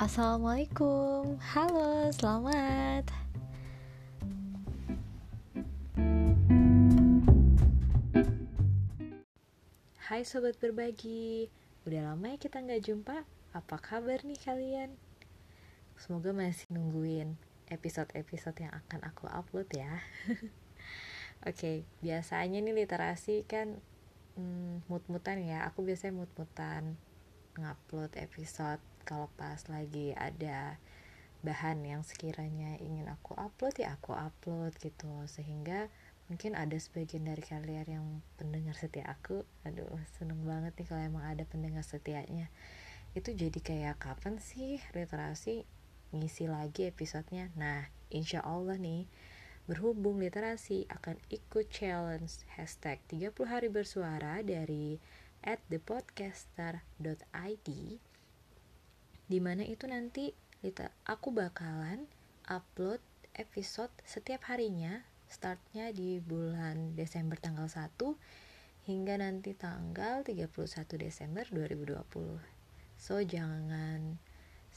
Assalamualaikum, halo, selamat. Hai sobat berbagi, udah lama ya kita nggak jumpa. Apa kabar nih kalian? Semoga masih nungguin episode-episode yang akan aku upload ya. Oke, biasanya nih literasi kan hmm, mut-mutan ya. Aku biasanya mut-mutan ngupload episode kalau pas lagi ada bahan yang sekiranya ingin aku upload ya aku upload gitu. Sehingga mungkin ada sebagian dari kalian yang pendengar setia aku. Aduh seneng banget nih kalau emang ada pendengar setianya. Itu jadi kayak kapan sih literasi ngisi lagi episodenya? Nah insya Allah nih berhubung literasi akan ikut challenge hashtag 30 hari bersuara dari at thepodcaster.id di mana itu nanti aku bakalan upload episode setiap harinya startnya di bulan Desember tanggal 1 hingga nanti tanggal 31 Desember 2020 so jangan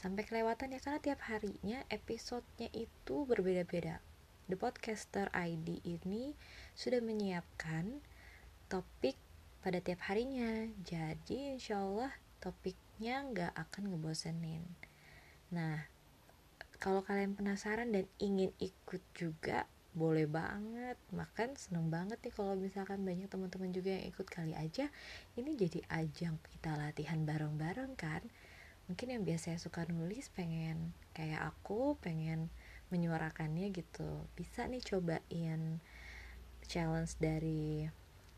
sampai kelewatan ya karena tiap harinya episodenya itu berbeda-beda. The Podcaster ID ini sudah menyiapkan topik pada tiap harinya. Jadi insya Allah topik nya nggak akan ngebosenin. Nah kalau kalian penasaran dan ingin ikut juga boleh banget. Makan seneng banget nih kalau misalkan banyak teman-teman juga yang ikut kali aja. Ini jadi ajang kita latihan bareng-bareng kan. Mungkin yang biasanya suka nulis pengen kayak aku pengen menyuarakannya gitu. Bisa nih cobain challenge dari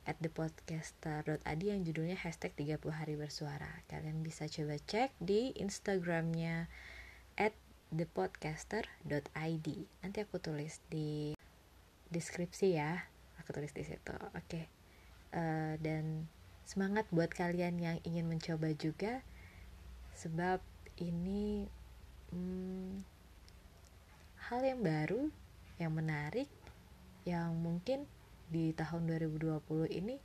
at thepodcaster.id yang judulnya hashtag 30 hari bersuara. Kalian bisa coba cek di instagramnya at thepodcaster.id nanti aku tulis di deskripsi ya. Aku tulis di situ. Oke. Okay. uh, eh, dan semangat buat kalian yang ingin mencoba juga sebab ini hmm, hal yang baru yang menarik yang mungkin di tahun 2020 ini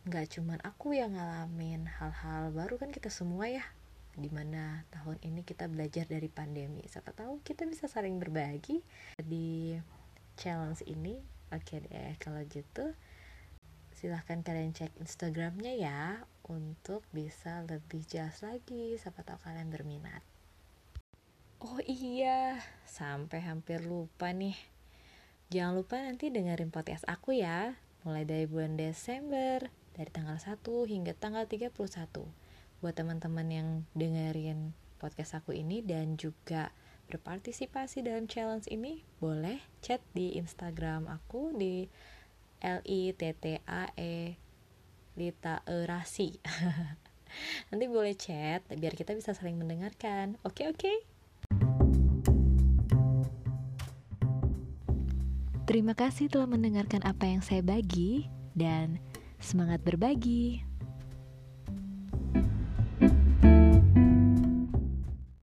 nggak cuman aku yang ngalamin hal-hal baru kan kita semua ya. Di mana tahun ini kita belajar dari pandemi. Siapa tahu kita bisa saling berbagi. Di challenge ini oke deh kalau gitu silahkan kalian cek instagramnya ya untuk bisa lebih jelas lagi. Siapa tahu kalian berminat. Oh iya sampai hampir lupa nih Jangan lupa nanti dengerin podcast aku ya, mulai dari bulan Desember, dari tanggal 1 hingga tanggal 31. Buat teman-teman yang dengerin podcast aku ini dan juga berpartisipasi dalam challenge ini, boleh chat di Instagram aku di L I T T A E Lita Erasi. Nanti boleh chat biar kita bisa saling mendengarkan. Oke, oke. Terima kasih telah mendengarkan apa yang saya bagi dan semangat berbagi.